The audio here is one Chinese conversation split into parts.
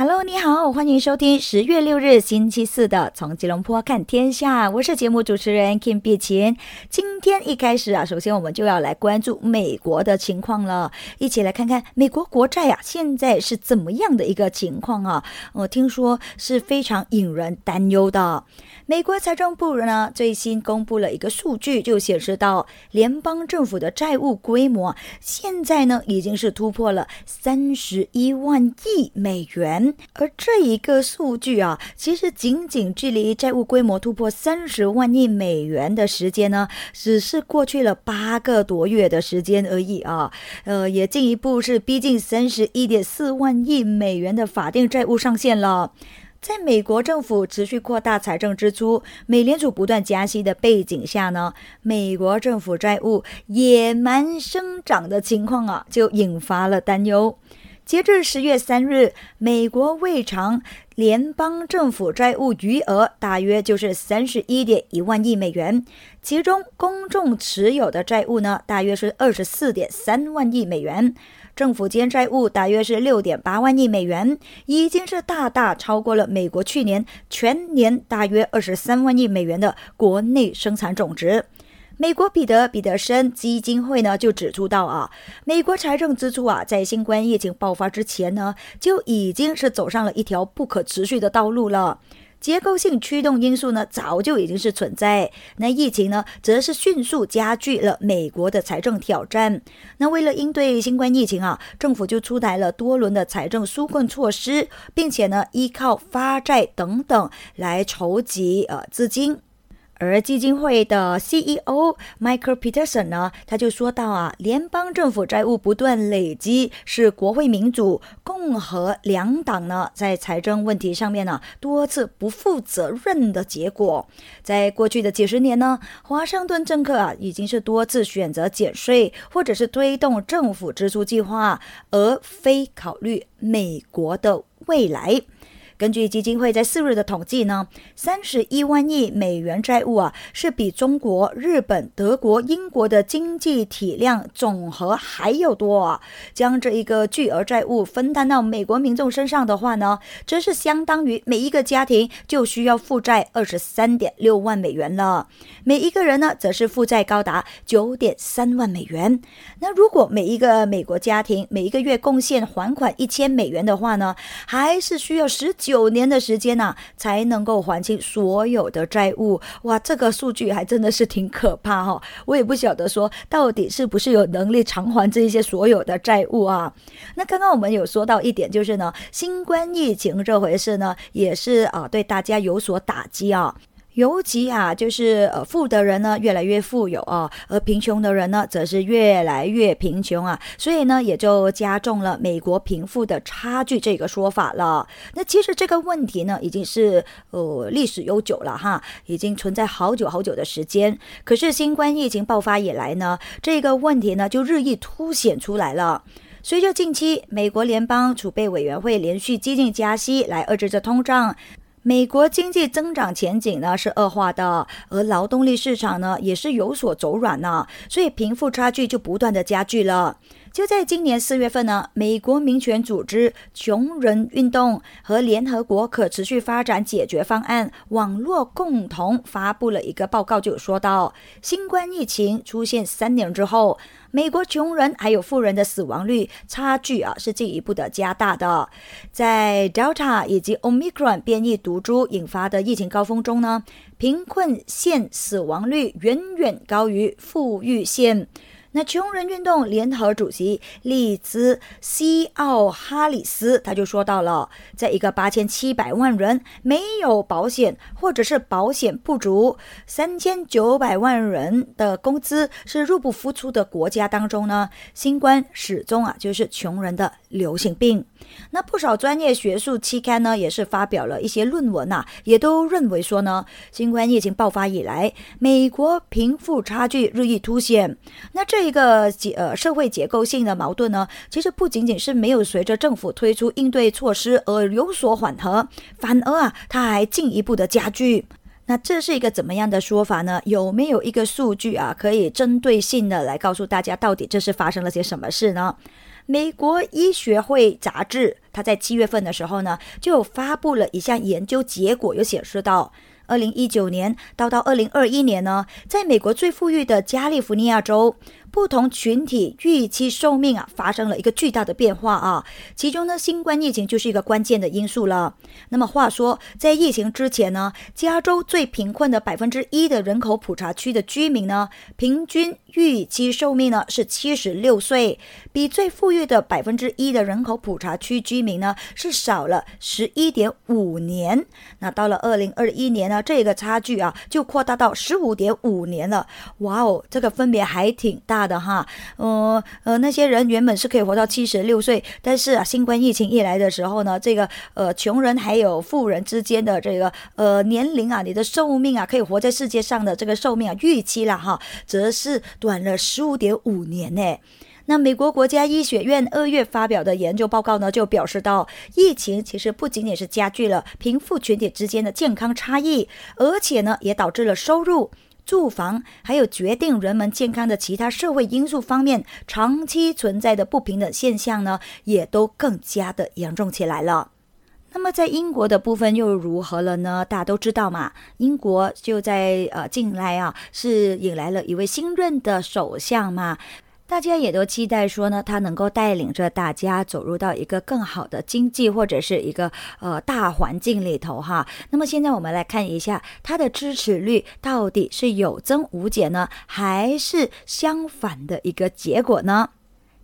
Hello，你好，欢迎收听十月六日星期四的《从吉隆坡看天下》，我是节目主持人 Kim 碧琴。今天一开始啊，首先我们就要来关注美国的情况了，一起来看看美国国债啊现在是怎么样的一个情况啊？我听说是非常引人担忧的。美国财政部呢最新公布了一个数据，就显示到联邦政府的债务规模现在呢已经是突破了三十一万亿美元，而这一个数据啊，其实仅仅距离债务规模突破三十万亿美元的时间呢，只是过去了八个多月的时间而已啊，呃，也进一步是逼近三十一点四万亿美元的法定债务上限了。在美国政府持续扩大财政支出、美联储不断加息的背景下呢，美国政府债务野蛮生长的情况啊，就引发了担忧。截至十月三日，美国未偿联邦政府债务余额大约就是三十一点一万亿美元，其中公众持有的债务呢，大约是二十四点三万亿美元。政府间债务大约是六点八万亿美元，已经是大大超过了美国去年全年大约二十三万亿美元的国内生产总值。美国彼得彼得森基金会呢就指出到啊，美国财政支出啊，在新冠疫情爆发之前呢，就已经是走上了一条不可持续的道路了。结构性驱动因素呢，早就已经是存在。那疫情呢，则是迅速加剧了美国的财政挑战。那为了应对新冠疫情啊，政府就出台了多轮的财政纾困措施，并且呢，依靠发债等等来筹集呃资金。而基金会的 CEO Michael Peterson 呢，他就说到啊，联邦政府债务不断累积，是国会民主、共和两党呢在财政问题上面呢多次不负责任的结果。在过去的几十年呢，华盛顿政客啊已经是多次选择减税或者是推动政府支出计划，而非考虑美国的未来。根据基金会在四日的统计呢，三十一万亿美元债务啊，是比中国、日本、德国、英国的经济体量总和还要多啊。将这一个巨额债务分担到美国民众身上的话呢，这是相当于每一个家庭就需要负债二十三点六万美元了。每一个人呢，则是负债高达九点三万美元。那如果每一个美国家庭每一个月贡献还款一千美元的话呢，还是需要十九年的时间呐、才能够还清所有的债务。哇，这个数据还真的是挺可怕哈、我也不晓得说到底是不是有能力偿还这一些所有的债务啊？那刚刚我们有说到一点，就是呢，新冠疫情这回事呢，也是啊、对大家有所打击啊。尤其啊，就是呃，富的人呢越来越富有啊，而贫穷的人呢则是越来越贫穷啊，所以呢也就加重了美国贫富的差距这个说法了。那其实这个问题呢已经是呃历史悠久了哈，已经存在好久好久的时间。可是新冠疫情爆发以来呢，这个问题呢就日益凸显出来了。随着近期美国联邦储备委员会连续激进加息来遏制着通胀，美国经济增长前景呢是恶化的，而劳动力市场呢也是有所走软呢，所以贫富差距就不断的加剧了。就在今年四月份呢，美国民权组织穷人运动和联合国可持续发展解决方案网络共同发布了一个报告，就说到，新冠疫情出现三年之后，美国穷人还有富人的死亡率差距啊是进一步的加大的。在 Delta 以及 Omicron 变异毒株引发的疫情高峰中呢，贫困县死亡率远远高于富裕县。那穷人运动联合主席利兹西奥哈里斯他就说到了，在一个八千七百万人没有保险或者是保险不足、三千九百万人的工资是入不敷出的国家当中呢，新冠始终啊就是穷人的流行病。那不少专业学术期刊呢，也是发表了一些论文呐、也都认为说呢，新冠疫情爆发以来，美国贫富差距日益凸显。那这这一个结呃社会结构性的矛盾呢，其实不仅仅是没有随着政府推出应对措施而有所缓和，反而啊，它还进一步的加剧。那这是一个怎么样的说法呢？有没有一个数据啊，可以针对性的来告诉大家，到底这是发生了些什么事呢？美国医学会杂志，它在七月份的时候呢，就发布了一项研究结果，有显示到。二零一九年到到二零二一年呢，在美国最富裕的加利福尼亚州。不同群体预期寿命啊发生了一个巨大的变化啊，其中呢新冠疫情就是一个关键的因素了。那么话说，在疫情之前呢，加州最贫困的百分之一的人口普查区的居民呢，平均预期寿命呢是七十六岁，比最富裕的百分之一的人口普查区居民呢是少了十一点五年。那到了二零二一年呢，这个差距啊就扩大到十五点五年了。哇哦，这个分别还挺大。大的哈，呃呃，那些人原本是可以活到七十六岁，但是啊，新冠疫情一来的时候呢，这个呃，穷人还有富人之间的这个呃年龄啊，你的寿命啊，可以活在世界上的这个寿命啊，预期了哈，则是短了十五点五年呢。那美国国家医学院二月发表的研究报告呢，就表示到，疫情其实不仅仅是加剧了贫富群体之间的健康差异，而且呢，也导致了收入。住房还有决定人们健康的其他社会因素方面，长期存在的不平等现象呢，也都更加的严重起来了。那么在英国的部分又如何了呢？大家都知道嘛，英国就在呃近来啊，是引来了一位新任的首相嘛。大家也都期待说呢，他能够带领着大家走入到一个更好的经济或者是一个呃大环境里头哈。那么现在我们来看一下他的支持率到底是有增无减呢，还是相反的一个结果呢？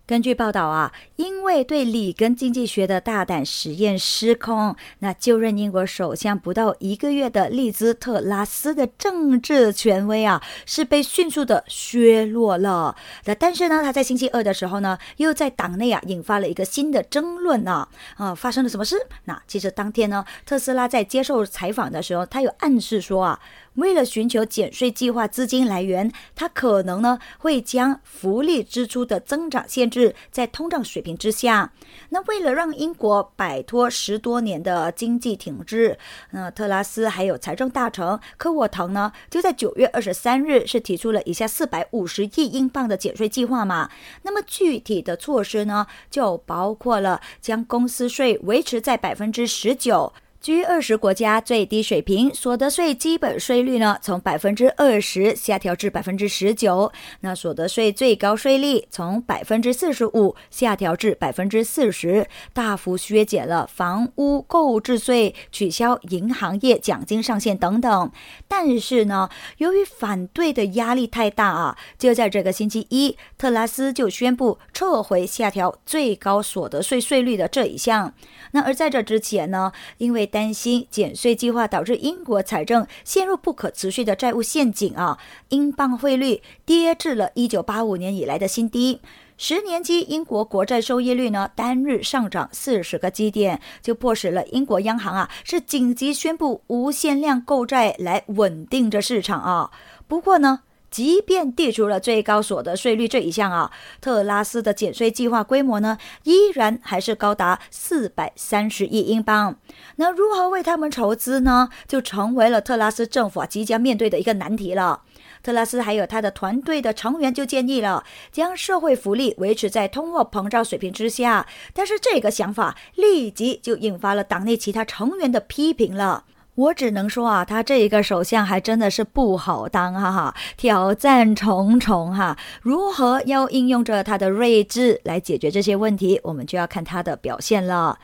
根据报道啊，因为对里根经济学的大胆实验失控，那就任英国首相不到一个月的利兹特拉斯的政治权威啊，是被迅速的削弱了。那但是呢，他在星期二的时候呢，又在党内啊引发了一个新的争论呢。啊，发生了什么事？那其实当天呢，特斯拉在接受采访的时候，他有暗示说啊。为了寻求减税计划资金来源，他可能呢会将福利支出的增长限制在通胀水平之下。那为了让英国摆脱十多年的经济停滞，那特拉斯还有财政大臣科沃滕呢，就在九月二十三日是提出了以下四百五十亿英镑的减税计划嘛。那么具体的措施呢，就包括了将公司税维持在百分之十九。居二十国家最低水平，所得税基本税率呢，从百分之二十下调至百分之十九。那所得税最高税率从百分之四十五下调至百分之四十，大幅削减了房屋购置税，取消银行业奖金上限等等。但是呢，由于反对的压力太大啊，就在这个星期一，特拉斯就宣布撤回下调最高所得税税率的这一项。那而在这之前呢，因为担心减税计划导致英国财政陷入不可持续的债务陷阱啊，英镑汇率跌至了一九八五年以来的新低。十年期英国国债收益率呢，单日上涨四十个基点，就迫使了英国央行啊是紧急宣布无限量购债来稳定着市场啊。不过呢。即便剔除了最高所得税率这一项啊，特拉斯的减税计划规模呢，依然还是高达四百三十亿英镑。那如何为他们筹资呢？就成为了特拉斯政府啊即将面对的一个难题了。特拉斯还有他的团队的成员就建议了，将社会福利维持在通货膨胀水平之下。但是这个想法立即就引发了党内其他成员的批评了。我只能说啊，他这一个首相还真的是不好当哈哈，挑战重重哈。如何要应用着他的睿智来解决这些问题，我们就要看他的表现了。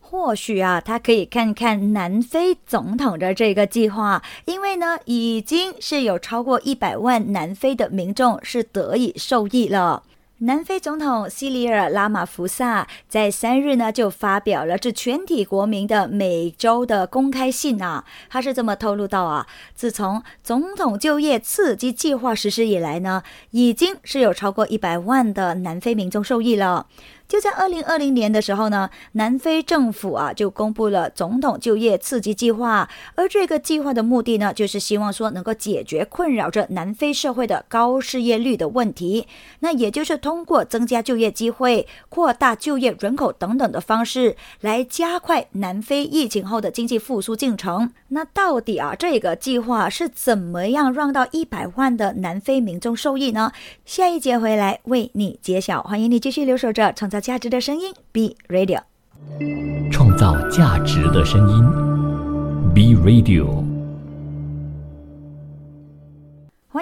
或许啊，他可以看看南非总统的这个计划，因为呢，已经是有超过一百万南非的民众是得以受益了。南非总统西里尔拉马福萨在三日呢就发表了致全体国民的每周的公开信啊，他是这么透露到啊，自从总统就业刺激计划实施以来呢，已经是有超过一百万的南非民众受益了。就在二零二零年的时候呢，南非政府啊就公布了总统就业刺激计划，而这个计划的目的呢，就是希望说能够解决困扰着南非社会的高失业率的问题。那也就是通过增加就业机会、扩大就业人口等等的方式，来加快南非疫情后的经济复苏进程。那到底啊，这个计划是怎么样让到一百万的南非民众受益呢？下一节回来为你揭晓。欢迎你继续留守着造价值的声音，B Radio。创造价值的声音，B Radio。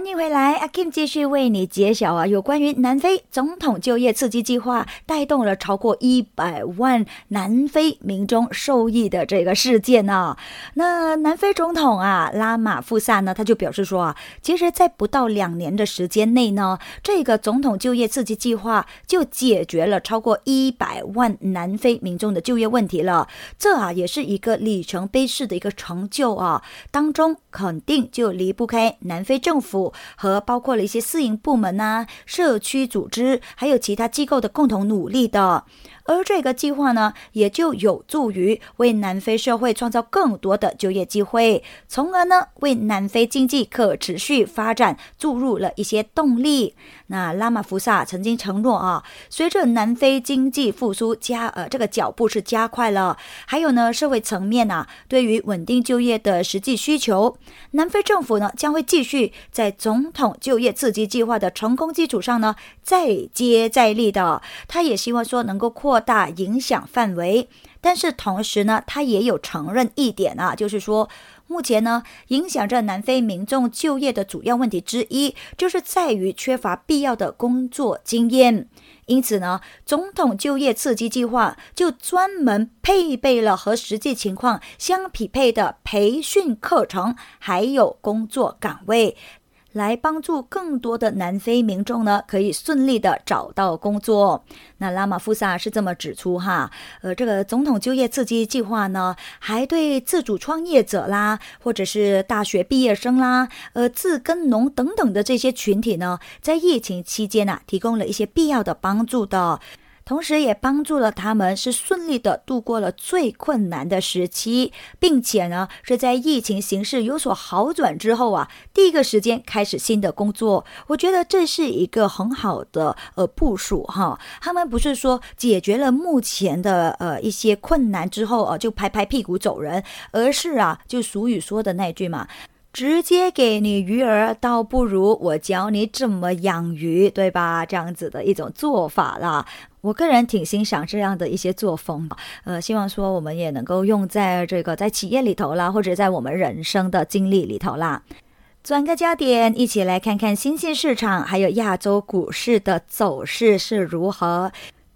欢迎回来，阿 Kim 继续为你揭晓啊，有关于南非总统就业刺激计划带动了超过一百万南非民众受益的这个事件呢。那南非总统啊拉马富萨呢，他就表示说啊，其实，在不到两年的时间内呢，这个总统就业刺激计划就解决了超过一百万南非民众的就业问题了。这啊，也是一个里程碑式的一个成就啊，当中肯定就离不开南非政府。和包括了一些私营部门呐、社区组织，还有其他机构的共同努力的。而这个计划呢，也就有助于为南非社会创造更多的就业机会，从而呢为南非经济可持续发展注入了一些动力。那拉马福萨曾经承诺啊，随着南非经济复苏加呃这个脚步是加快了，还有呢社会层面呐对于稳定就业的实际需求，南非政府呢将会继续在总统就业刺激计划的成功基础上呢再接再厉的。他也希望说能够扩。扩大影响范围，但是同时呢，他也有承认一点啊，就是说，目前呢，影响着南非民众就业的主要问题之一，就是在于缺乏必要的工作经验。因此呢，总统就业刺激计划就专门配备了和实际情况相匹配的培训课程，还有工作岗位。来帮助更多的南非民众呢，可以顺利的找到工作。那拉马夫萨是这么指出哈，呃，这个总统就业刺激计划呢，还对自主创业者啦，或者是大学毕业生啦，呃，自耕农等等的这些群体呢，在疫情期间呢，提供了一些必要的帮助的。同时，也帮助了他们是顺利的度过了最困难的时期，并且呢，是在疫情形势有所好转之后啊，第一个时间开始新的工作。我觉得这是一个很好的呃部署哈。他们不是说解决了目前的呃一些困难之后啊，就拍拍屁股走人，而是啊，就俗语说的那句嘛。直接给你鱼儿，倒不如我教你怎么养鱼，对吧？这样子的一种做法啦，我个人挺欣赏这样的一些作风。呃，希望说我们也能够用在这个在企业里头啦，或者在我们人生的经历里头啦。转个焦点，一起来看看新兴市场还有亚洲股市的走势是如何。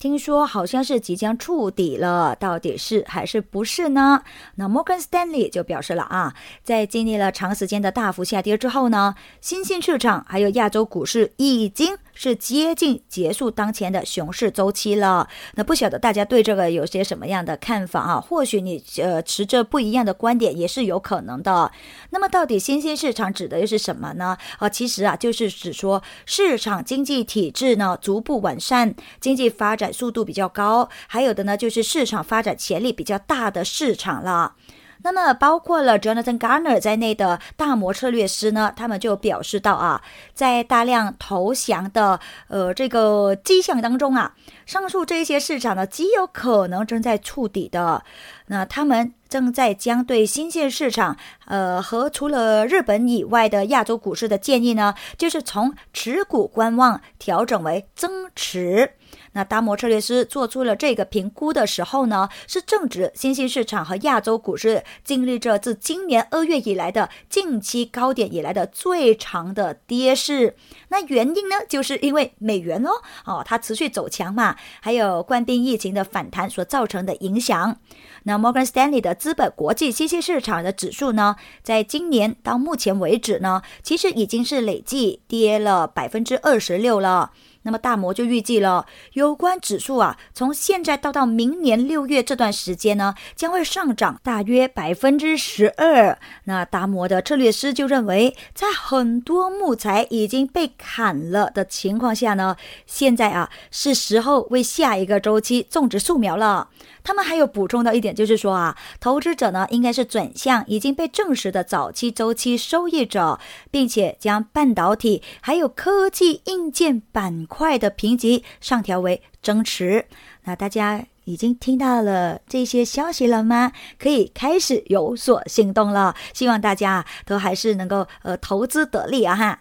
听说好像是即将触底了，到底是还是不是呢？那摩根斯丹利就表示了啊，在经历了长时间的大幅下跌之后呢，新兴市场还有亚洲股市已经。是接近结束当前的熊市周期了。那不晓得大家对这个有些什么样的看法啊？或许你呃持着不一样的观点也是有可能的。那么到底新兴市场指的又是什么呢？啊，其实啊就是指说市场经济体制呢逐步完善，经济发展速度比较高，还有的呢就是市场发展潜力比较大的市场了。那么，包括了 Jonathan Garner 在内的大摩策略师呢，他们就表示到啊，在大量投降的呃这个迹象当中啊，上述这些市场呢极有可能正在触底的。那他们正在将对新兴市场呃和除了日本以外的亚洲股市的建议呢，就是从持股观望调整为增持。那达摩策略师做出了这个评估的时候呢，是正值新兴市场和亚洲股市经历着自今年二月以来的近期高点以来的最长的跌势。那原因呢，就是因为美元哦，哦它持续走强嘛，还有冠病疫情的反弹所造成的影响。那 Morgan Stanley 的资本国际新兴市场的指数呢，在今年到目前为止呢，其实已经是累计跌了百分之二十六了。那么大摩就预计了，有关指数啊，从现在到到明年六月这段时间呢，将会上涨大约百分之十二。那达摩的策略师就认为，在很多木材已经被砍了的情况下呢，现在啊是时候为下一个周期种植树苗了。他们还有补充到一点，就是说啊，投资者呢应该是转向已经被证实的早期周期收益者，并且将半导体还有科技硬件板块快的评级上调为增持。那大家已经听到了这些消息了吗？可以开始有所行动了。希望大家都还是能够呃投资得利啊哈。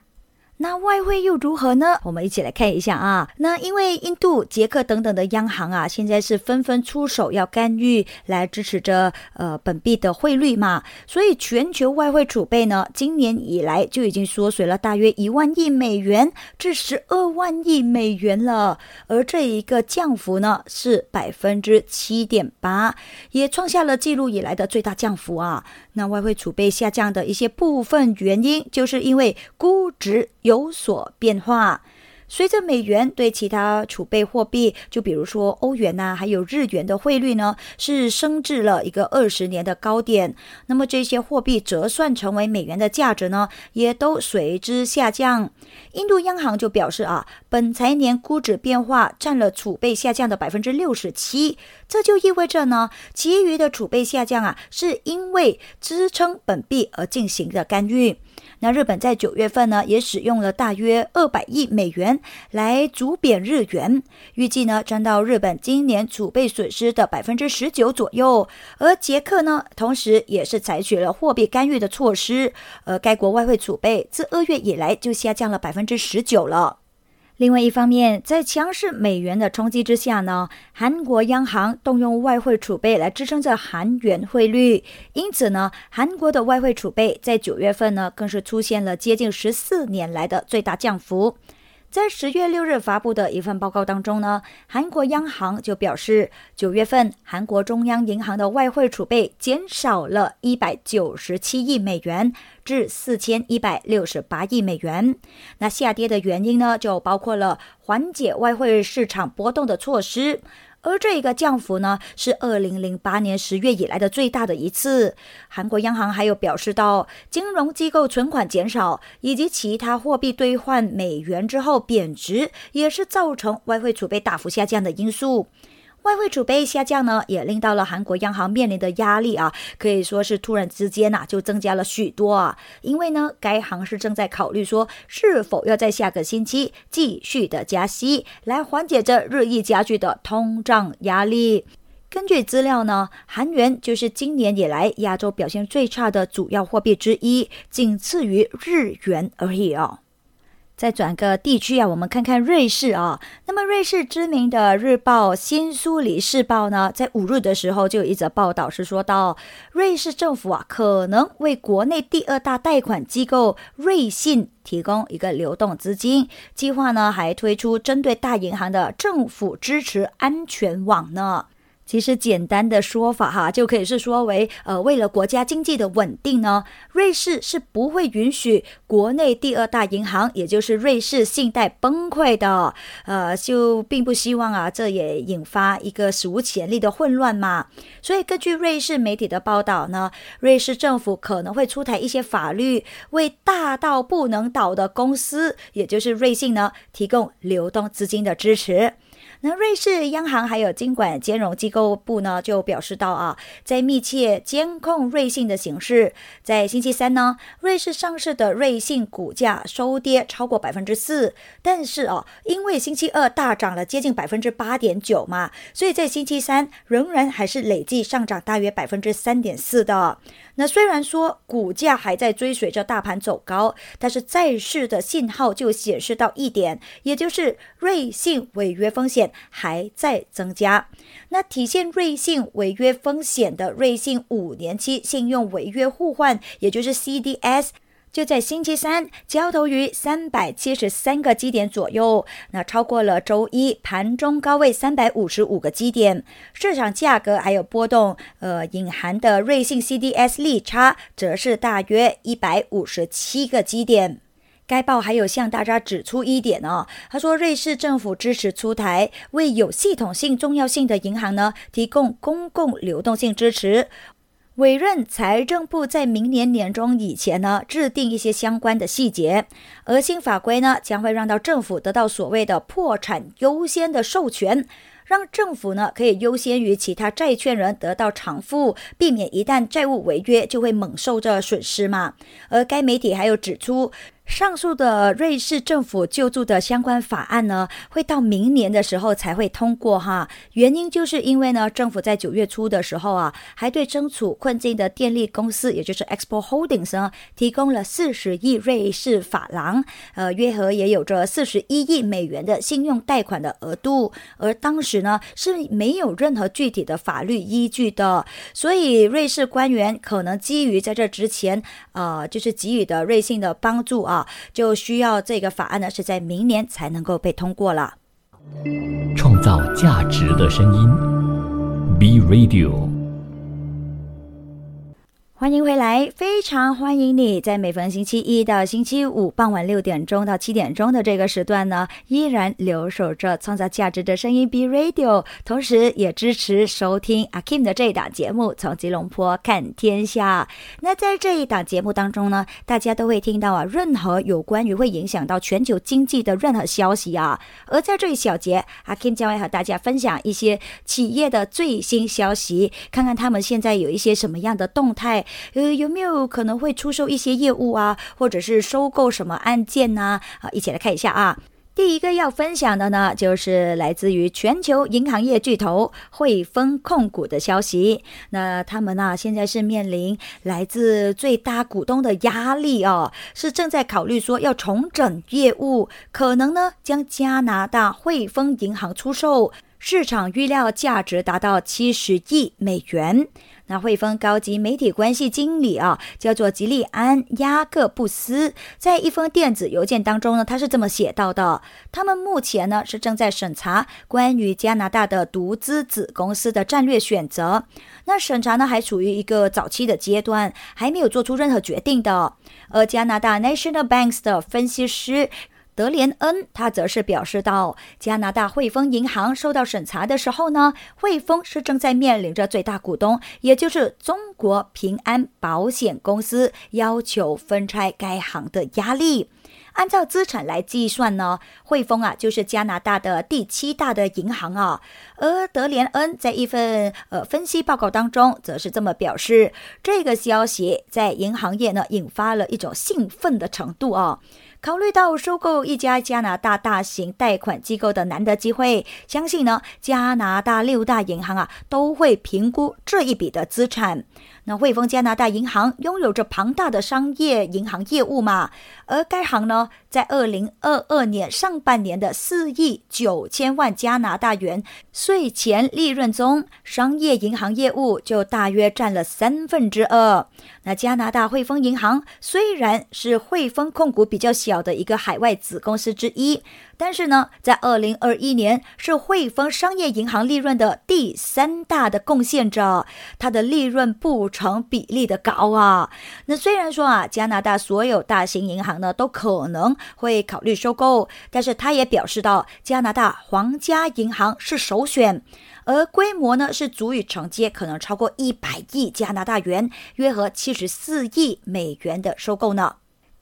那外汇又如何呢？我们一起来看一下啊。那因为印度、捷克等等的央行啊，现在是纷纷出手要干预，来支持着呃本币的汇率嘛。所以全球外汇储备呢，今年以来就已经缩水了大约一万亿美元至十二万亿美元了。而这一个降幅呢，是百分之七点八，也创下了记录以来的最大降幅啊。那外汇储备下降的一些部分原因，就是因为估值有所变化。随着美元对其他储备货币，就比如说欧元呐，还有日元的汇率呢，是升至了一个二十年的高点。那么这些货币折算成为美元的价值呢，也都随之下降。印度央行就表示啊，本财年估值变化占了储备下降的百分之六十七，这就意味着呢，其余的储备下降啊，是因为支撑本币而进行的干预。那日本在九月份呢，也使用了大约二百亿美元来逐贬日元，预计呢占到日本今年储备损失的百分之十九左右。而捷克呢，同时也是采取了货币干预的措施，而该国外汇储备自二月以来就下降了百分之十九了。另外一方面，在强势美元的冲击之下呢，韩国央行动用外汇储备来支撑着韩元汇率，因此呢，韩国的外汇储备在九月份呢，更是出现了接近十四年来的最大降幅。在十月六日发布的一份报告当中呢，韩国央行就表示，九月份韩国中央银行的外汇储备减少了一百九十七亿美元，至四千一百六十八亿美元。那下跌的原因呢，就包括了缓解外汇市场波动的措施。而这一个降幅呢，是二零零八年十月以来的最大的一次。韩国央行还有表示到，金融机构存款减少以及其他货币兑换美元之后贬值，也是造成外汇储备大幅下降的因素。外汇储备下降呢，也令到了韩国央行面临的压力啊，可以说是突然之间呐就增加了许多啊。因为呢，该行是正在考虑说是否要在下个星期继续的加息，来缓解这日益加剧的通胀压力。根据资料呢，韩元就是今年以来亚洲表现最差的主要货币之一，仅次于日元而已哦。再转个地区啊，我们看看瑞士啊。那么，瑞士知名的日报《新苏黎世报》呢，在五日的时候就有一则报道，是说到瑞士政府啊，可能为国内第二大贷款机构瑞信提供一个流动资金计划呢，还推出针对大银行的政府支持安全网呢。其实简单的说法哈，就可以是说为呃，为了国家经济的稳定呢，瑞士是不会允许国内第二大银行，也就是瑞士信贷崩溃的。呃，就并不希望啊，这也引发一个史无前例的混乱嘛。所以根据瑞士媒体的报道呢，瑞士政府可能会出台一些法律，为大到不能倒的公司，也就是瑞信呢，提供流动资金的支持。那瑞士央行还有监管金融机构部呢，就表示到啊，在密切监控瑞信的形势。在星期三呢，瑞士上市的瑞信股价收跌超过百分之四，但是哦，因为星期二大涨了接近百分之八点九嘛，所以在星期三仍然还是累计上涨大约百分之三点四的。那虽然说股价还在追随着大盘走高，但是债市的信号就显示到一点，也就是瑞信违约风险还在增加。那体现瑞信违约风险的瑞信五年期信用违约互换，也就是 CDS。就在星期三交投于三百七十三个基点左右，那超过了周一盘中高位三百五十五个基点，市场价格还有波动，呃，隐含的瑞信 CDS 利差则是大约一百五十七个基点。该报还有向大家指出一点哦，他说瑞士政府支持出台为有系统性重要性的银行呢提供公共流动性支持。委任财政部在明年年中以前呢，制定一些相关的细节，而新法规呢，将会让到政府得到所谓的破产优先的授权。让政府呢可以优先于其他债权人得到偿付，避免一旦债务违约就会猛受这损失嘛。而该媒体还有指出。上述的瑞士政府救助的相关法案呢，会到明年的时候才会通过哈。原因就是因为呢，政府在九月初的时候啊，还对身处困境的电力公司，也就是 Expo Holdings 呢，提供了四十亿瑞士法郎，呃，约合也有着四十一亿美元的信用贷款的额度。而当时呢，是没有任何具体的法律依据的，所以瑞士官员可能基于在这之前，呃，就是给予的瑞信的帮助啊就需要这个法案呢，是在明年才能够被通过了。创造价值的声音，B Radio。欢迎回来，非常欢迎你在每逢星期一到星期五傍晚六点钟到七点钟的这个时段呢，依然留守着创造价值的声音 B Radio，同时也支持收听阿 Kim 的这一档节目《从吉隆坡看天下》。那在这一档节目当中呢，大家都会听到啊，任何有关于会影响到全球经济的任何消息啊。而在这一小节，阿 Kim 将会和大家分享一些企业的最新消息，看看他们现在有一些什么样的动态。呃，有没有可能会出售一些业务啊，或者是收购什么案件呢？啊，一起来看一下啊。第一个要分享的呢，就是来自于全球银行业巨头汇丰控股的消息。那他们呢，现在是面临来自最大股东的压力哦，是正在考虑说要重整业务，可能呢将加拿大汇丰银行出售，市场预料价值达到七十亿美元。那汇丰高级媒体关系经理啊，叫做吉利安·雅各布斯，在一封电子邮件当中呢，他是这么写到的：他们目前呢是正在审查关于加拿大的独资子公司的战略选择。那审查呢还处于一个早期的阶段，还没有做出任何决定的。而加拿大 National Banks 的分析师。德连恩他则是表示到，加拿大汇丰银行受到审查的时候呢，汇丰是正在面临着最大股东，也就是中国平安保险公司要求分拆该行的压力。按照资产来计算呢，汇丰啊就是加拿大的第七大的银行啊。而德连恩在一份呃分析报告当中，则是这么表示，这个消息在银行业呢引发了一种兴奋的程度啊。考虑到收购一家加拿大大型贷款机构的难得机会，相信呢加拿大六大银行啊都会评估这一笔的资产。那汇丰加拿大银行拥有着庞大的商业银行业务嘛？而该行呢，在二零二二年上半年的四亿九千万加拿大元税前利润中，商业银行业务就大约占了三分之二。那加拿大汇丰银行虽然是汇丰控股比较小的一个海外子公司之一。但是呢，在二零二一年是汇丰商业银行利润的第三大的贡献者，它的利润不成比例的高啊。那虽然说啊，加拿大所有大型银行呢都可能会考虑收购，但是他也表示到，加拿大皇家银行是首选，而规模呢是足以承接可能超过一百亿加拿大元，约合七十四亿美元的收购呢。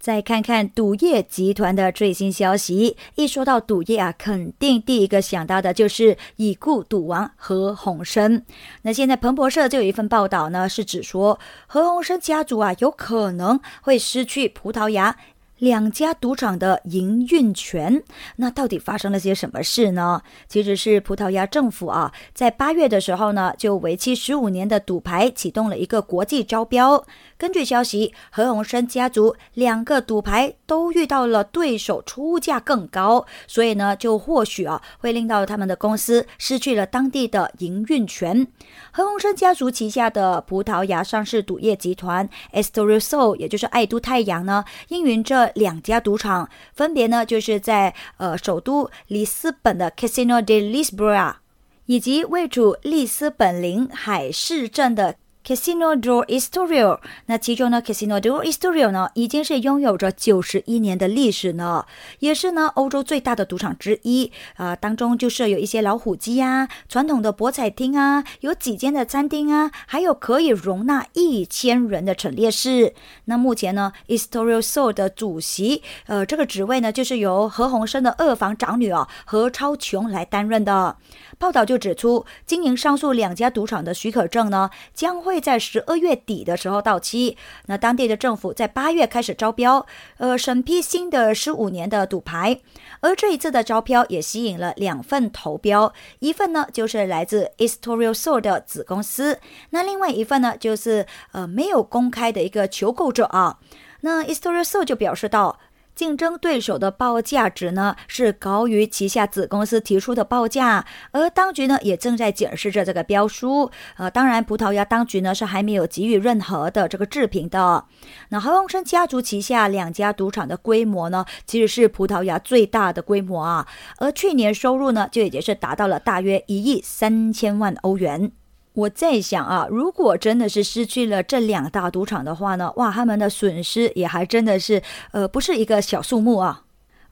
再看看赌业集团的最新消息。一说到赌业啊，肯定第一个想到的就是已故赌王何鸿燊。那现在彭博社就有一份报道呢，是指说何鸿燊家族啊，有可能会失去葡萄牙。两家赌场的营运权，那到底发生了些什么事呢？其实是葡萄牙政府啊，在八月的时候呢，就为期十五年的赌牌启动了一个国际招标。根据消息，何鸿燊家族两个赌牌都遇到了对手出价更高，所以呢，就或许啊，会令到他们的公司失去了当地的营运权。何鸿燊家族旗下的葡萄牙上市赌业集团 Estoril，也就是爱都太阳呢，应云这。两家赌场分别呢，就是在呃首都里斯本的 Casino de Lisboa，以及位处里斯本临海市镇的 Casino do Estoril，那其中呢，Casino do Estoril 呢，已经是拥有着九十一年的历史呢，也是呢欧洲最大的赌场之一。啊，当中就设有一些老虎机啊，传统的博彩厅啊，有几间的餐厅啊，还有可以容纳一千人的陈列室。那目前呢，Estoril Sol 的主席，呃，这个职位呢，就是由何鸿燊的二房长女哦，何超琼来担任的。报道就指出，经营上述两家赌场的许可证呢，将会会在十二月底的时候到期。那当地的政府在八月开始招标，呃，审批新的十五年的赌牌。而这一次的招标也吸引了两份投标，一份呢就是来自 Estoril Sol 的子公司，那另外一份呢就是呃没有公开的一个求购者啊。那 Estoril Sol 就表示到。竞争对手的报价值呢是高于旗下子公司提出的报价，而当局呢也正在检视着这个标书。呃，当然，葡萄牙当局呢是还没有给予任何的这个置评的。那何鸿燊家族旗下两家赌场的规模呢，其实是葡萄牙最大的规模啊，而去年收入呢就已经是达到了大约一亿三千万欧元。我在想啊，如果真的是失去了这两大赌场的话呢，哇，他们的损失也还真的是，呃，不是一个小数目啊。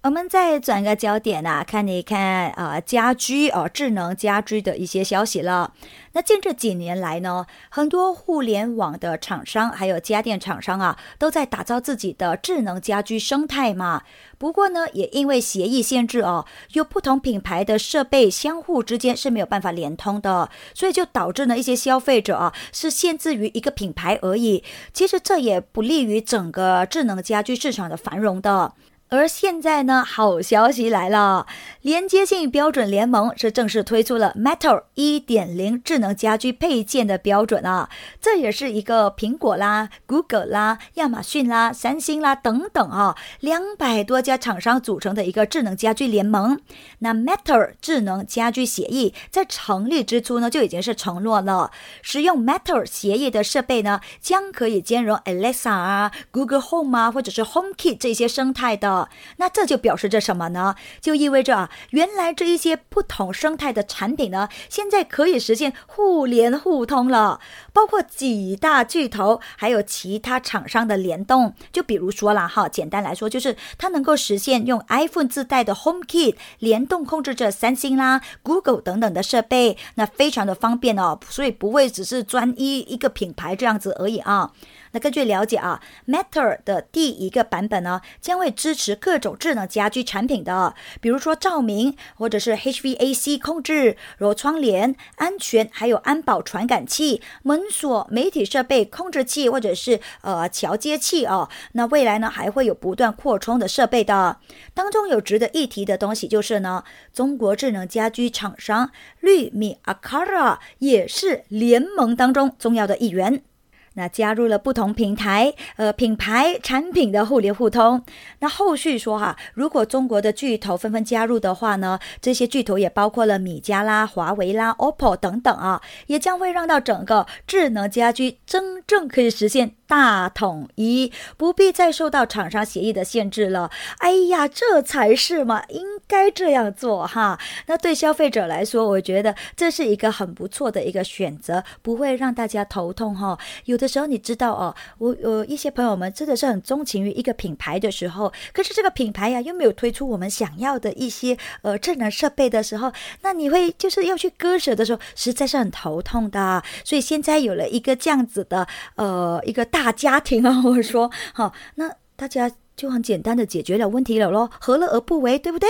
我们再转个焦点啊，看一看啊，家居啊，智能家居的一些消息了。那近这几年来呢，很多互联网的厂商还有家电厂商啊，都在打造自己的智能家居生态嘛。不过呢，也因为协议限制哦，有不同品牌的设备相互之间是没有办法连通的，所以就导致呢一些消费者啊是限制于一个品牌而已。其实这也不利于整个智能家居市场的繁荣的。而现在呢，好消息来了！连接性标准联盟是正式推出了 Metal 一点零智能家居配件的标准啊！这也是一个苹果啦、Google 啦、亚马逊啦、三星啦等等啊，两百多家厂商组成的一个智能家居联盟。那 Metal 智能家居协议在成立之初呢，就已经是承诺了，使用 Metal 协议的设备呢，将可以兼容 Alexa 啊、Google Home 啊，或者是 HomeKit 这些生态的。那这就表示着什么呢？就意味着啊，原来这一些不同生态的产品呢，现在可以实现互联互通了，包括几大巨头还有其他厂商的联动。就比如说啦，哈，简单来说就是它能够实现用 iPhone 自带的 HomeKit 联动控制着三星啦、Google 等等的设备，那非常的方便哦，所以不会只是专一一个品牌这样子而已啊。那根据了解啊，Matter 的第一个版本呢，将会支持各种智能家居产品的，比如说照明或者是 HVAC 控制、柔窗帘、安全，还有安保传感器、门锁、媒体设备控制器或者是呃桥接器哦。那未来呢，还会有不断扩充的设备的。当中有值得一提的东西就是呢，中国智能家居厂商绿米 Acara 也是联盟当中重要的一员。那加入了不同平台、呃品牌产品的互联互通。那后续说哈，如果中国的巨头纷纷加入的话呢，这些巨头也包括了米家啦、华为啦、OPPO 等等啊，也将会让到整个智能家居真正可以实现。大统一不必再受到厂商协议的限制了。哎呀，这才是嘛，应该这样做哈。那对消费者来说，我觉得这是一个很不错的一个选择，不会让大家头痛哈。有的时候你知道哦，我有一些朋友们真的是很钟情于一个品牌的时候，可是这个品牌呀又没有推出我们想要的一些呃智能设备的时候，那你会就是要去割舍的时候，实在是很头痛的。所以现在有了一个这样子的呃一个大。大家庭啊，我说 好，那大家就很简单的解决了问题了咯，何乐而不为，对不对？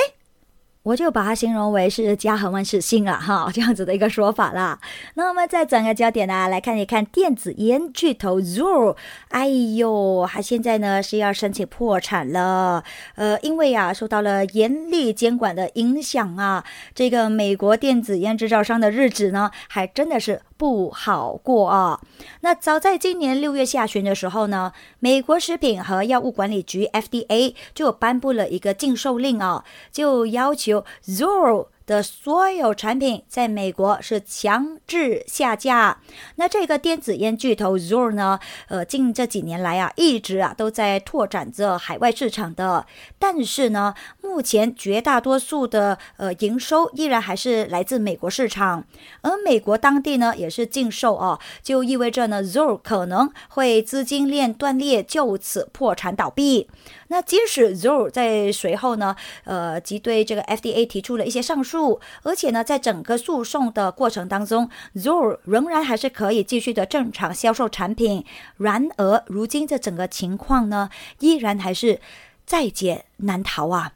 我就把它形容为是家和万事兴了哈，这样子的一个说法啦。那我们再转个焦点呢，来看一看电子烟巨头 Zoo，。哎呦，它现在呢是要申请破产了。呃，因为啊受到了严厉监管的影响啊，这个美国电子烟制造商的日子呢，还真的是不好过啊。那早在今年六月下旬的时候呢，美国食品和药物管理局 FDA 就颁布了一个禁售令啊，就要求。Zoo 的所有产品在美国是强制下架。那这个电子烟巨头 ZO 呢，呃，近这几年来啊，一直啊都在拓展着海外市场的，但是呢，目前绝大多数的呃营收依然还是来自美国市场，而美国当地呢也是禁售哦，就意味着呢 ZO 可能会资金链断裂，就此破产倒闭。那即使 ZO 在随后呢，呃，即对这个 FDA 提出了一些上诉，而且呢，在整个诉讼的过程当中，Zoo 仍然还是可以继续的正常销售产品。然而，如今这整个情况呢，依然还是在劫难逃啊。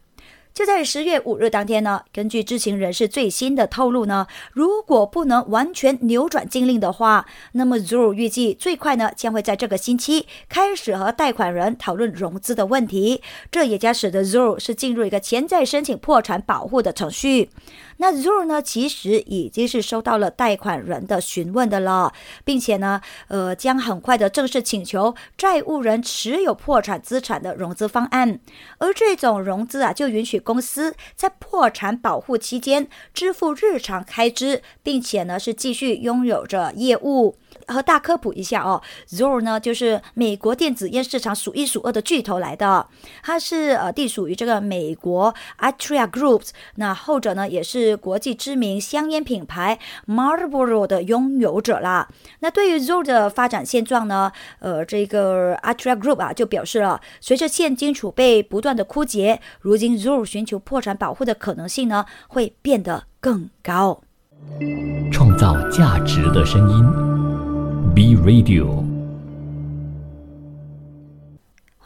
就在十月五日当天呢，根据知情人士最新的透露呢，如果不能完全扭转禁令的话，那么 Zoo 预计最快呢将会在这个星期开始和贷款人讨论融资的问题。这也将使得 Zoo 是进入一个潜在申请破产保护的程序。那 Zoo 呢，其实已经是收到了贷款人的询问的了，并且呢，呃，将很快的正式请求债务人持有破产资产的融资方案。而这种融资啊，就允许公司在破产保护期间支付日常开支，并且呢，是继续拥有着业务。和大科普一下哦，Zoll 呢就是美国电子烟市场数一数二的巨头来的，它是呃隶属于这个美国 Atria Group，那后者呢也是国际知名香烟品牌 Marlboro 的拥有者啦。那对于 Zoll 的发展现状呢，呃，这个 Atria Group 啊就表示了，随着现金储备不断的枯竭，如今 Zoll 寻求破产保护的可能性呢会变得更高。创造价值的声音。B Radio。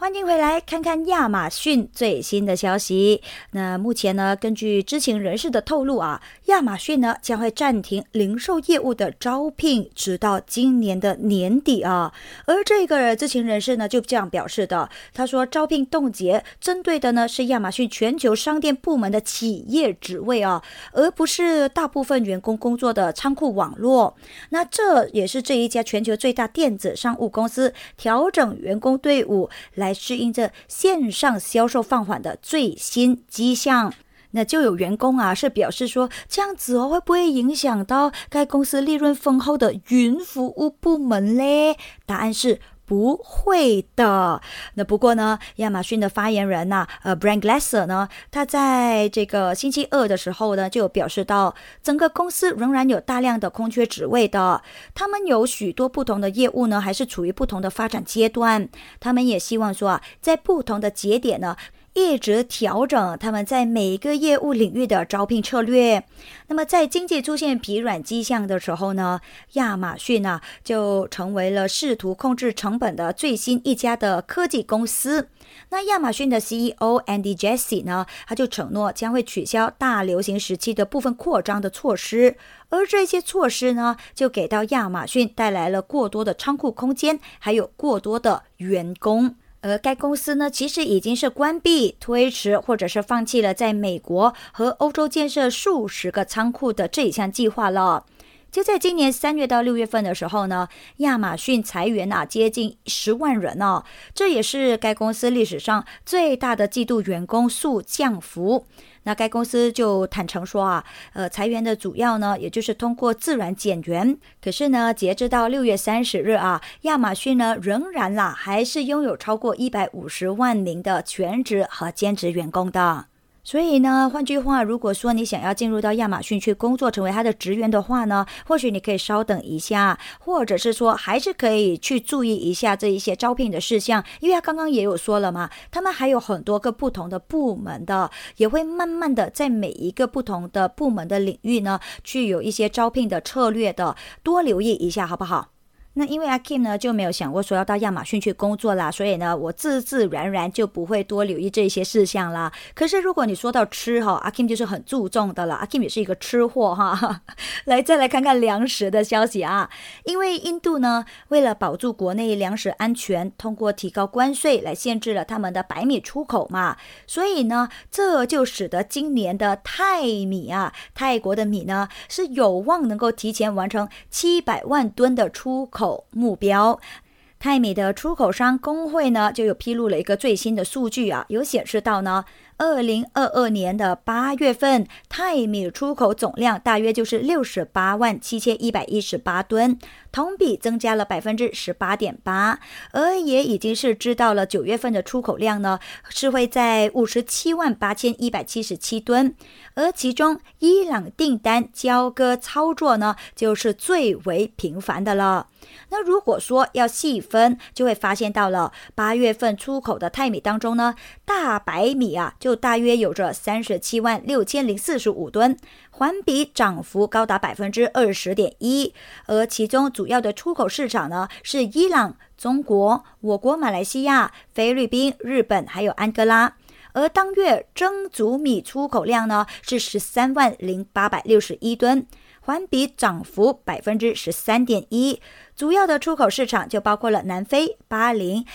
欢迎回来，看看亚马逊最新的消息。那目前呢，根据知情人士的透露啊，亚马逊呢将会暂停零售业务的招聘，直到今年的年底啊。而这个知情人士呢就这样表示的，他说招聘冻结针对的呢是亚马逊全球商店部门的企业职位啊，而不是大部分员工工作的仓库网络。那这也是这一家全球最大电子商务公司调整员工队伍来。适应着线上销售放缓的最新迹象，那就有员工啊是表示说，这样子哦会不会影响到该公司利润丰厚的云服务部门嘞？答案是。不会的。那不过呢，亚马逊的发言人呐，呃，Brand Glasser 呢，他在这个星期二的时候呢，就表示到，整个公司仍然有大量的空缺职位的。他们有许多不同的业务呢，还是处于不同的发展阶段。他们也希望说啊，在不同的节点呢。一直调整他们在每一个业务领域的招聘策略。那么，在经济出现疲软迹象的时候呢，亚马逊呢就成为了试图控制成本的最新一家的科技公司。那亚马逊的 CEO Andy Jassy 呢，他就承诺将会取消大流行时期的部分扩张的措施，而这些措施呢，就给到亚马逊带来了过多的仓库空间，还有过多的员工。而该公司呢，其实已经是关闭、推迟或者是放弃了在美国和欧洲建设数十个仓库的这一项计划了。就在今年三月到六月份的时候呢，亚马逊裁员啊接近十万人哦，这也是该公司历史上最大的季度员工数降幅。那该公司就坦诚说啊，呃，裁员的主要呢，也就是通过自然减员。可是呢，截止到六月三十日啊，亚马逊呢仍然啦，还是拥有超过一百五十万名的全职和兼职员工的。所以呢，换句话，如果说你想要进入到亚马逊去工作，成为他的职员的话呢，或许你可以稍等一下，或者是说，还是可以去注意一下这一些招聘的事项，因为他刚刚也有说了嘛，他们还有很多个不同的部门的，也会慢慢的在每一个不同的部门的领域呢，去有一些招聘的策略的，多留意一下，好不好？那因为阿 Kim 呢就没有想过说要到亚马逊去工作啦，所以呢我自自然然就不会多留意这些事项啦。可是如果你说到吃哈，阿 Kim 就是很注重的了。阿 Kim 也是一个吃货哈。来，再来看看粮食的消息啊。因为印度呢为了保住国内粮食安全，通过提高关税来限制了他们的白米出口嘛，所以呢这就使得今年的泰米啊，泰国的米呢是有望能够提前完成七百万吨的出口。目标，泰米的出口商工会呢就有披露了一个最新的数据啊，有显示到呢，二零二二年的八月份，泰米出口总量大约就是六十八万七千一百一十八吨，同比增加了百分之十八点八，而也已经是知道了九月份的出口量呢，是会在五十七万八千一百七十七吨，而其中伊朗订单交割操作呢，就是最为频繁的了。那如果说要细分，就会发现到了八月份出口的泰米当中呢，大白米啊，就大约有着三十七万六千零四十五吨，环比涨幅高达百分之二十点一。而其中主要的出口市场呢，是伊朗、中国、我国马来西亚、菲律宾、日本还有安哥拉。而当月蒸煮米出口量呢，是十三万零八百六十一吨。环比涨幅百分之十三点一，主要的出口市场就包括了南非、巴林。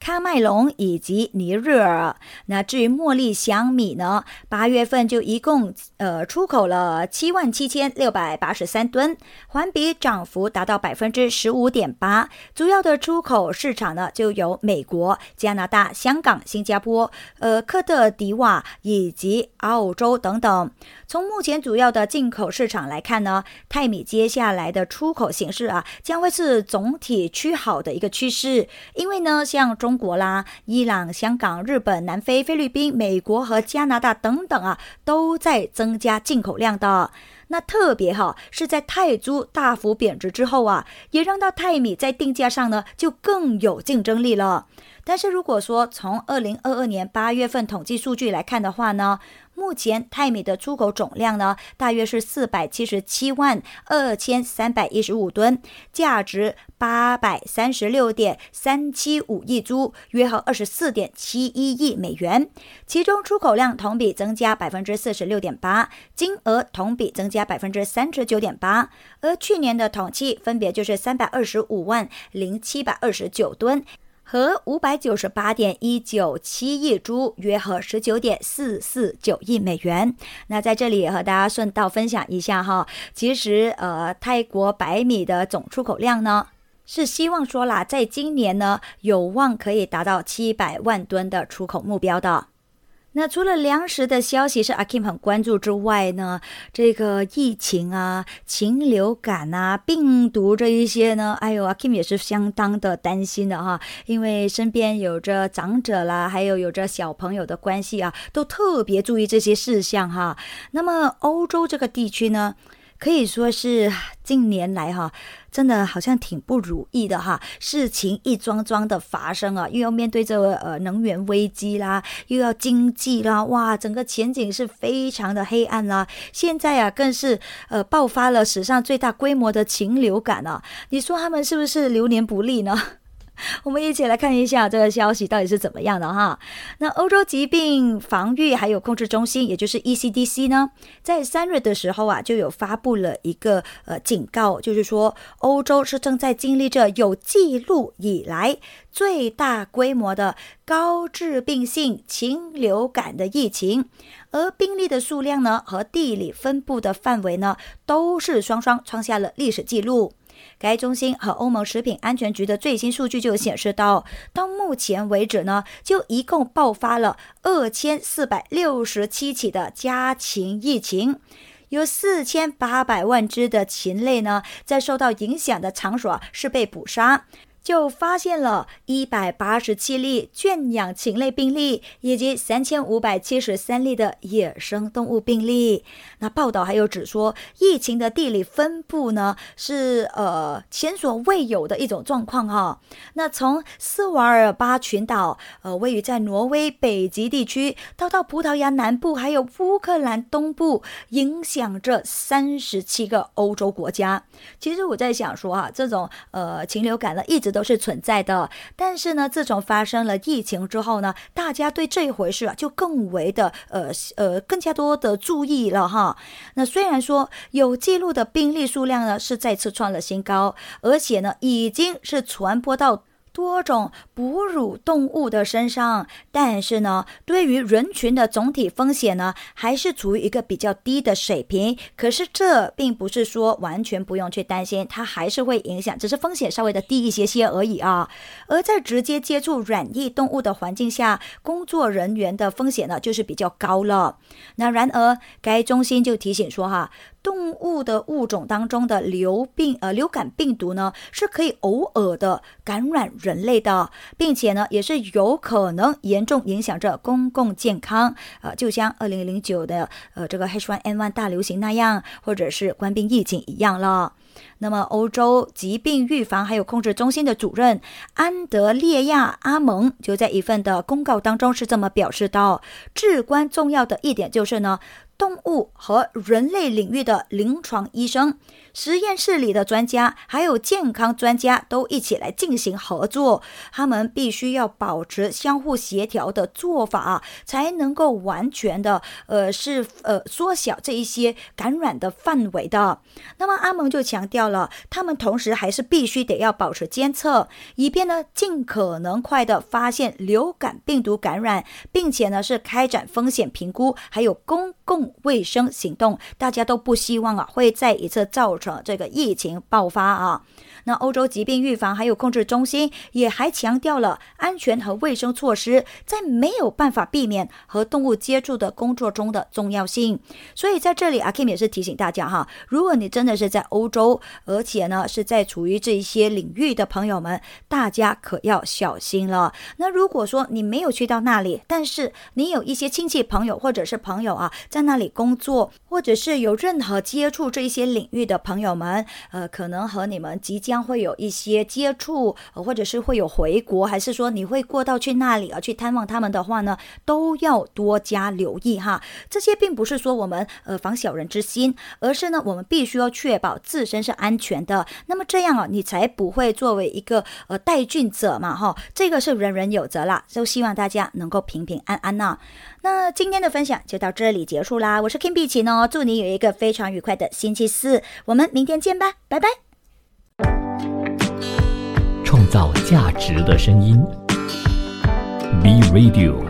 喀麦隆以及尼日尔。那至于茉莉香米呢？八月份就一共呃出口了七万七千六百八十三吨，环比涨幅达到百分之十五点八。主要的出口市场呢，就有美国、加拿大、香港、新加坡、呃科特迪瓦以及澳洲等等。从目前主要的进口市场来看呢，泰米接下来的出口形势啊，将会是总体趋好的一个趋势，因为呢，像中。国啦、伊朗、香港、日本、南非、菲律宾、美国和加拿大等等啊，都在增加进口量的。那特别哈，是在泰铢大幅贬值之后啊，也让到泰米在定价上呢就更有竞争力了。但是如果说从二零二二年八月份统计数据来看的话呢，目前泰米的出口总量呢，大约是四百七十七万二千三百一十五吨，价值八百三十六点三七五亿铢，约合二十四点七一亿美元。其中出口量同比增加百分之四十六点八，金额同比增加百分之三十九点八。而去年的统计分别就是三百二十五万零七百二十九吨。和五百九十八点一九七亿株，约合十九点四四九亿美元。那在这里也和大家顺道分享一下哈，其实呃，泰国白米的总出口量呢，是希望说啦，在今年呢，有望可以达到七百万吨的出口目标的。那除了粮食的消息是阿 Kim 很关注之外呢，这个疫情啊、禽流感啊、病毒这一些呢，哎呦，阿 Kim 也是相当的担心的哈，因为身边有着长者啦，还有有着小朋友的关系啊，都特别注意这些事项哈。那么欧洲这个地区呢？可以说是近年来哈，真的好像挺不如意的哈，事情一桩桩的发生啊，又要面对这个呃能源危机啦，又要经济啦，哇，整个前景是非常的黑暗啦。现在啊，更是呃爆发了史上最大规模的禽流感啊，你说他们是不是流年不利呢？我们一起来看一下这个消息到底是怎么样的哈。那欧洲疾病防御还有控制中心，也就是 ECDC 呢，在三月的时候啊，就有发布了一个呃警告，就是说欧洲是正在经历着有记录以来最大规模的高致病性禽流感的疫情，而病例的数量呢和地理分布的范围呢，都是双双创下了历史记录。该中心和欧盟食品安全局的最新数据就显示到，到目前为止呢，就一共爆发了二千四百六十七起的家禽疫情，有四千八百万只的禽类呢，在受到影响的场所是被捕杀。就发现了一百八十七例圈养禽类病例，以及三千五百七十三例的野生动物病例。那报道还有指说，疫情的地理分布呢是呃前所未有的一种状况哈。那从斯瓦尔巴群岛，呃位于在挪威北极地区，到到葡萄牙南部，还有乌克兰东部，影响着三十七个欧洲国家。其实我在想说哈，这种呃禽流感呢一直。都是存在的，但是呢，自从发生了疫情之后呢，大家对这一回事啊就更为的呃呃更加多的注意了哈。那虽然说有记录的病例数量呢是再次创了新高，而且呢已经是传播到多种哺乳动物的身上，但是呢，对于人群的总体风险呢，还是处于一个比较低的水平。可是这并不是说完全不用去担心，它还是会影响，只是风险稍微的低一些些而已啊。而在直接接触软翼动物的环境下，工作人员的风险呢，就是比较高了。那然而，该中心就提醒说，哈。动物的物种当中的流病呃流感病毒呢，是可以偶尔的感染人类的，并且呢，也是有可能严重影响着公共健康，呃，就像二零零九的呃这个 H1N1 大流行那样，或者是官兵疫情一样了。那么，欧洲疾病预防还有控制中心的主任安德烈亚阿蒙就在一份的公告当中是这么表示到：至关重要的一点就是呢。动物和人类领域的临床医生。实验室里的专家还有健康专家都一起来进行合作，他们必须要保持相互协调的做法，才能够完全的呃是呃缩小这一些感染的范围的。那么阿蒙就强调了，他们同时还是必须得要保持监测，以便呢尽可能快的发现流感病毒感染，并且呢是开展风险评估，还有公共卫生行动。大家都不希望啊会再一次造成。这个疫情爆发啊，那欧洲疾病预防还有控制中心也还强调了安全和卫生措施在没有办法避免和动物接触的工作中的重要性。所以在这里，阿 Kim 也是提醒大家哈，如果你真的是在欧洲，而且呢是在处于这一些领域的朋友们，大家可要小心了。那如果说你没有去到那里，但是你有一些亲戚朋友或者是朋友啊，在那那里工作，或者是有任何接触这一些领域的朋友们，呃，可能和你们即将会有一些接触，或者是会有回国，还是说你会过到去那里啊去探望他们的话呢，都要多加留意哈。这些并不是说我们呃防小人之心，而是呢我们必须要确保自身是安全的。那么这样啊，你才不会作为一个呃带菌者嘛哈。这个是人人有责啦，就希望大家能够平平安安呐。那今天的分享就到这里结束啦。我是 Kim 碧琪呢，祝你有一个非常愉快的星期四。我们明天见吧，拜拜。创造价值的声音，be Radio。